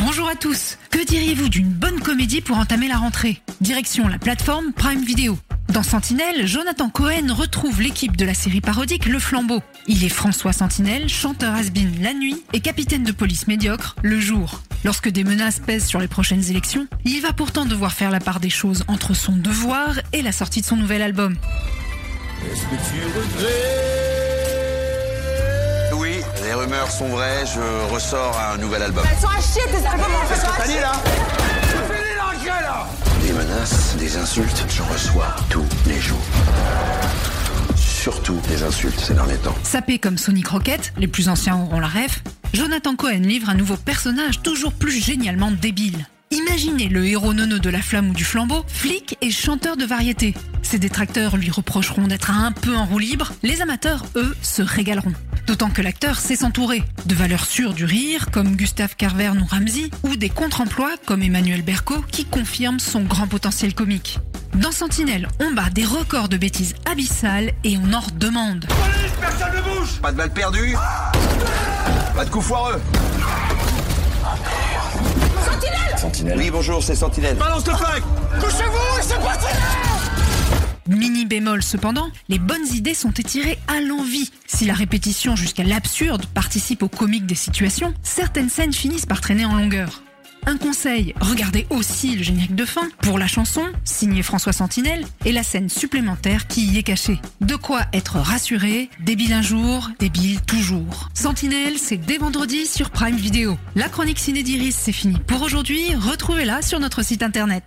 Bonjour à tous. Que diriez-vous d'une bonne comédie pour entamer la rentrée? Direction la plateforme Prime Video. Dans Sentinelle, Jonathan Cohen retrouve l'équipe de la série parodique Le Flambeau. Il est François Sentinelle, chanteur has la nuit et capitaine de police médiocre le jour. Lorsque des menaces pèsent sur les prochaines élections, il va pourtant devoir faire la part des choses entre son devoir et la sortie de son nouvel album. Est-ce que tu Oui, les rumeurs sont vraies, je ressors un nouvel album. Elles sont à chier tes albums en fait, là des menaces, des insultes, je reçois tous les jours. Surtout des insultes ces derniers temps. Sapé comme Sonic Rocket, les plus anciens auront la ref, Jonathan Cohen livre un nouveau personnage toujours plus génialement débile. Imaginez le héros neuneux de la flamme ou du flambeau, flic et chanteur de variété. Ses détracteurs lui reprocheront d'être un peu en roue libre, les amateurs, eux, se régaleront. D'autant que l'acteur sait s'entourer de valeurs sûres du rire, comme Gustave Carverne ou Ramsey, ou des contre-emplois, comme Emmanuel Berco, qui confirment son grand potentiel comique. Dans Sentinelle, on bat des records de bêtises abyssales et on en redemande. Police, personne ne bouge! Pas de balle perdue! Pas de coup foireux! Sentinelle! Sentinelle. Oui, bonjour, c'est Sentinelle. Balance le flag Couchez-vous et c'est parti Mini bémol cependant, les bonnes idées sont étirées à l'envie. Si la répétition jusqu'à l'absurde participe au comique des situations, certaines scènes finissent par traîner en longueur. Un conseil, regardez aussi le générique de fin pour la chanson, signée François Sentinelle, et la scène supplémentaire qui y est cachée. De quoi être rassuré, débile un jour, débile toujours. Sentinelle, c'est dès vendredi sur Prime Video. La chronique Ciné d'Iris, c'est fini pour aujourd'hui, retrouvez-la sur notre site internet.